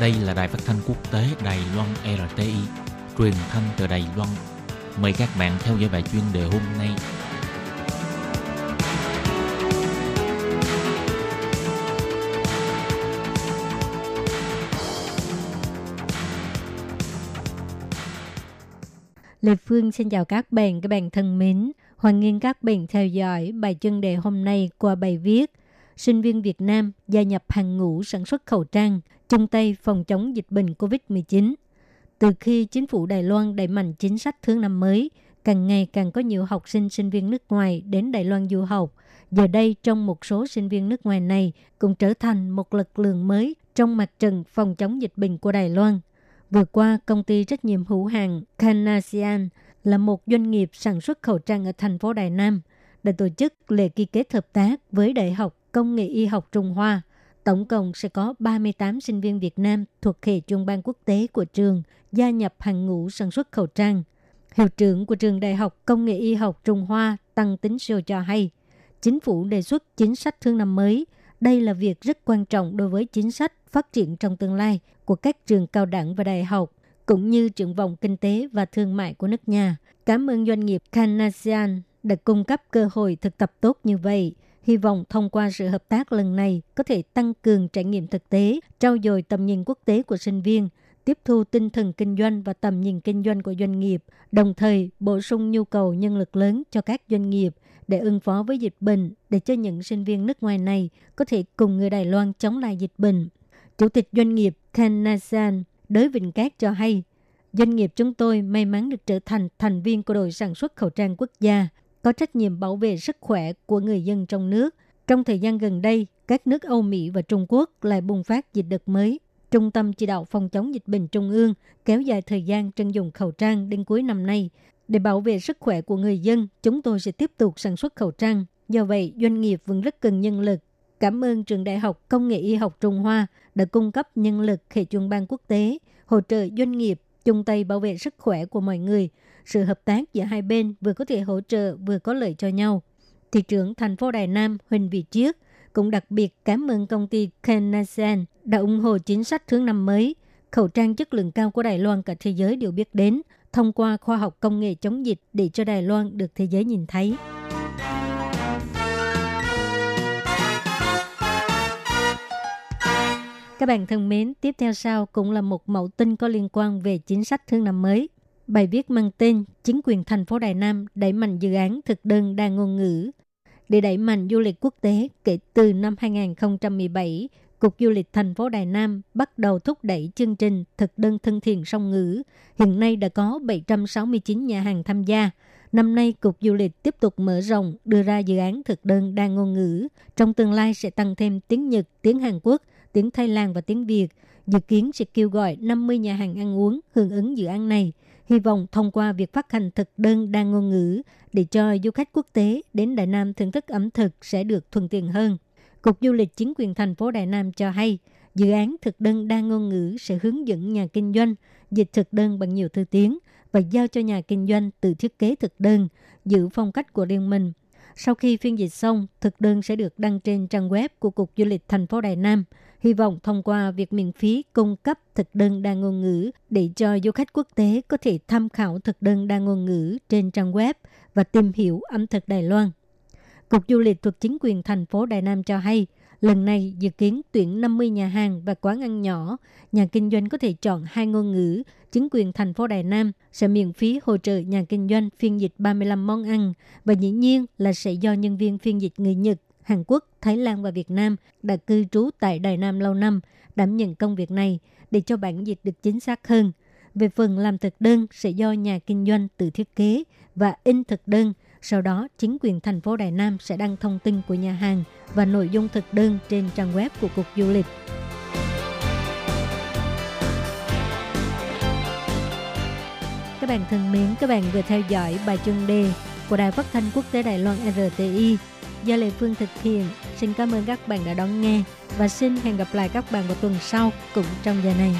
Đây là đài phát thanh quốc tế Đài Loan RTI, truyền thanh từ Đài Loan. Mời các bạn theo dõi bài chuyên đề hôm nay. Lê Phương xin chào các bạn, các bạn thân mến. Hoan nghênh các bạn theo dõi bài chuyên đề hôm nay qua bài viết Sinh viên Việt Nam gia nhập hàng ngũ sản xuất khẩu trang, chung tay phòng chống dịch bệnh COVID-19. Từ khi chính phủ Đài Loan đẩy mạnh chính sách thương năm mới, càng ngày càng có nhiều học sinh sinh viên nước ngoài đến Đài Loan du học. Giờ đây, trong một số sinh viên nước ngoài này cũng trở thành một lực lượng mới trong mặt trận phòng chống dịch bệnh của Đài Loan. Vừa qua, công ty trách nhiệm hữu hạn Canasian là một doanh nghiệp sản xuất khẩu trang ở thành phố Đài Nam đã tổ chức lễ ký kết hợp tác với Đại học Công nghệ Y học Trung Hoa. Tổng cộng sẽ có 38 sinh viên Việt Nam thuộc hệ chuyên ban quốc tế của trường gia nhập hàng ngũ sản xuất khẩu trang. Hiệu trưởng của trường Đại học Công nghệ Y học Trung Hoa Tăng Tính Siêu cho hay, chính phủ đề xuất chính sách thương năm mới. Đây là việc rất quan trọng đối với chính sách phát triển trong tương lai của các trường cao đẳng và đại học, cũng như triển vọng kinh tế và thương mại của nước nhà. Cảm ơn doanh nghiệp Canasian đã cung cấp cơ hội thực tập tốt như vậy. Hy vọng thông qua sự hợp tác lần này có thể tăng cường trải nghiệm thực tế, trao dồi tầm nhìn quốc tế của sinh viên, tiếp thu tinh thần kinh doanh và tầm nhìn kinh doanh của doanh nghiệp, đồng thời bổ sung nhu cầu nhân lực lớn cho các doanh nghiệp để ứng phó với dịch bệnh, để cho những sinh viên nước ngoài này có thể cùng người Đài Loan chống lại dịch bệnh. Chủ tịch doanh nghiệp Ken Nasan Đới Vịnh Cát cho hay, doanh nghiệp chúng tôi may mắn được trở thành thành viên của đội sản xuất khẩu trang quốc gia, có trách nhiệm bảo vệ sức khỏe của người dân trong nước. Trong thời gian gần đây, các nước Âu Mỹ và Trung Quốc lại bùng phát dịch đợt mới. Trung tâm chỉ đạo phòng chống dịch bệnh Trung ương kéo dài thời gian trưng dùng khẩu trang đến cuối năm nay. Để bảo vệ sức khỏe của người dân, chúng tôi sẽ tiếp tục sản xuất khẩu trang. Do vậy, doanh nghiệp vẫn rất cần nhân lực Cảm ơn Trường Đại học Công nghệ Y học Trung Hoa đã cung cấp nhân lực hệ chuyên ban quốc tế, hỗ trợ doanh nghiệp chung tay bảo vệ sức khỏe của mọi người. Sự hợp tác giữa hai bên vừa có thể hỗ trợ, vừa có lợi cho nhau. Thị trưởng thành phố Đài Nam Huỳnh Vị Chiết cũng đặc biệt cảm ơn công ty Kenasen đã ủng hộ chính sách thương năm mới. Khẩu trang chất lượng cao của Đài Loan cả thế giới đều biết đến, thông qua khoa học công nghệ chống dịch để cho Đài Loan được thế giới nhìn thấy. Các bạn thân mến, tiếp theo sau cũng là một mẫu tin có liên quan về chính sách thương năm mới. Bài viết mang tên Chính quyền thành phố Đài Nam đẩy mạnh dự án thực đơn đa ngôn ngữ. Để đẩy mạnh du lịch quốc tế kể từ năm 2017, Cục Du lịch thành phố Đài Nam bắt đầu thúc đẩy chương trình thực đơn thân thiện song ngữ. Hiện nay đã có 769 nhà hàng tham gia. Năm nay, Cục Du lịch tiếp tục mở rộng, đưa ra dự án thực đơn đa ngôn ngữ. Trong tương lai sẽ tăng thêm tiếng Nhật, tiếng Hàn Quốc, tiếng Thái Lan và tiếng Việt. Dự kiến sẽ kêu gọi 50 nhà hàng ăn uống hưởng ứng dự án này. Hy vọng thông qua việc phát hành thực đơn đa ngôn ngữ để cho du khách quốc tế đến Đài Nam thưởng thức ẩm thực sẽ được thuận tiện hơn. Cục Du lịch chính quyền thành phố Đài Nam cho hay, dự án thực đơn đa ngôn ngữ sẽ hướng dẫn nhà kinh doanh dịch thực đơn bằng nhiều thứ tiếng và giao cho nhà kinh doanh tự thiết kế thực đơn, giữ phong cách của riêng mình. Sau khi phiên dịch xong, thực đơn sẽ được đăng trên trang web của Cục Du lịch thành phố Đài Nam – hy vọng thông qua việc miễn phí cung cấp thực đơn đa ngôn ngữ để cho du khách quốc tế có thể tham khảo thực đơn đa ngôn ngữ trên trang web và tìm hiểu ẩm thực Đài Loan. Cục Du lịch thuộc chính quyền thành phố Đài Nam cho hay, lần này dự kiến tuyển 50 nhà hàng và quán ăn nhỏ. Nhà kinh doanh có thể chọn hai ngôn ngữ. Chính quyền thành phố Đài Nam sẽ miễn phí hỗ trợ nhà kinh doanh phiên dịch 35 món ăn và dĩ nhiên là sẽ do nhân viên phiên dịch người Nhật Hàn Quốc, Thái Lan và Việt Nam đã cư trú tại Đài Nam lâu năm, đảm nhận công việc này để cho bản dịch được chính xác hơn. Về phần làm thực đơn sẽ do nhà kinh doanh tự thiết kế và in thực đơn. Sau đó, chính quyền thành phố Đài Nam sẽ đăng thông tin của nhà hàng và nội dung thực đơn trên trang web của Cục Du lịch. Các bạn thân mến, các bạn vừa theo dõi bài chuyên đề của Đài Phát thanh Quốc tế Đài Loan RTI do Lê Phương thực hiện. Xin cảm ơn các bạn đã đón nghe và xin hẹn gặp lại các bạn vào tuần sau cũng trong giờ này.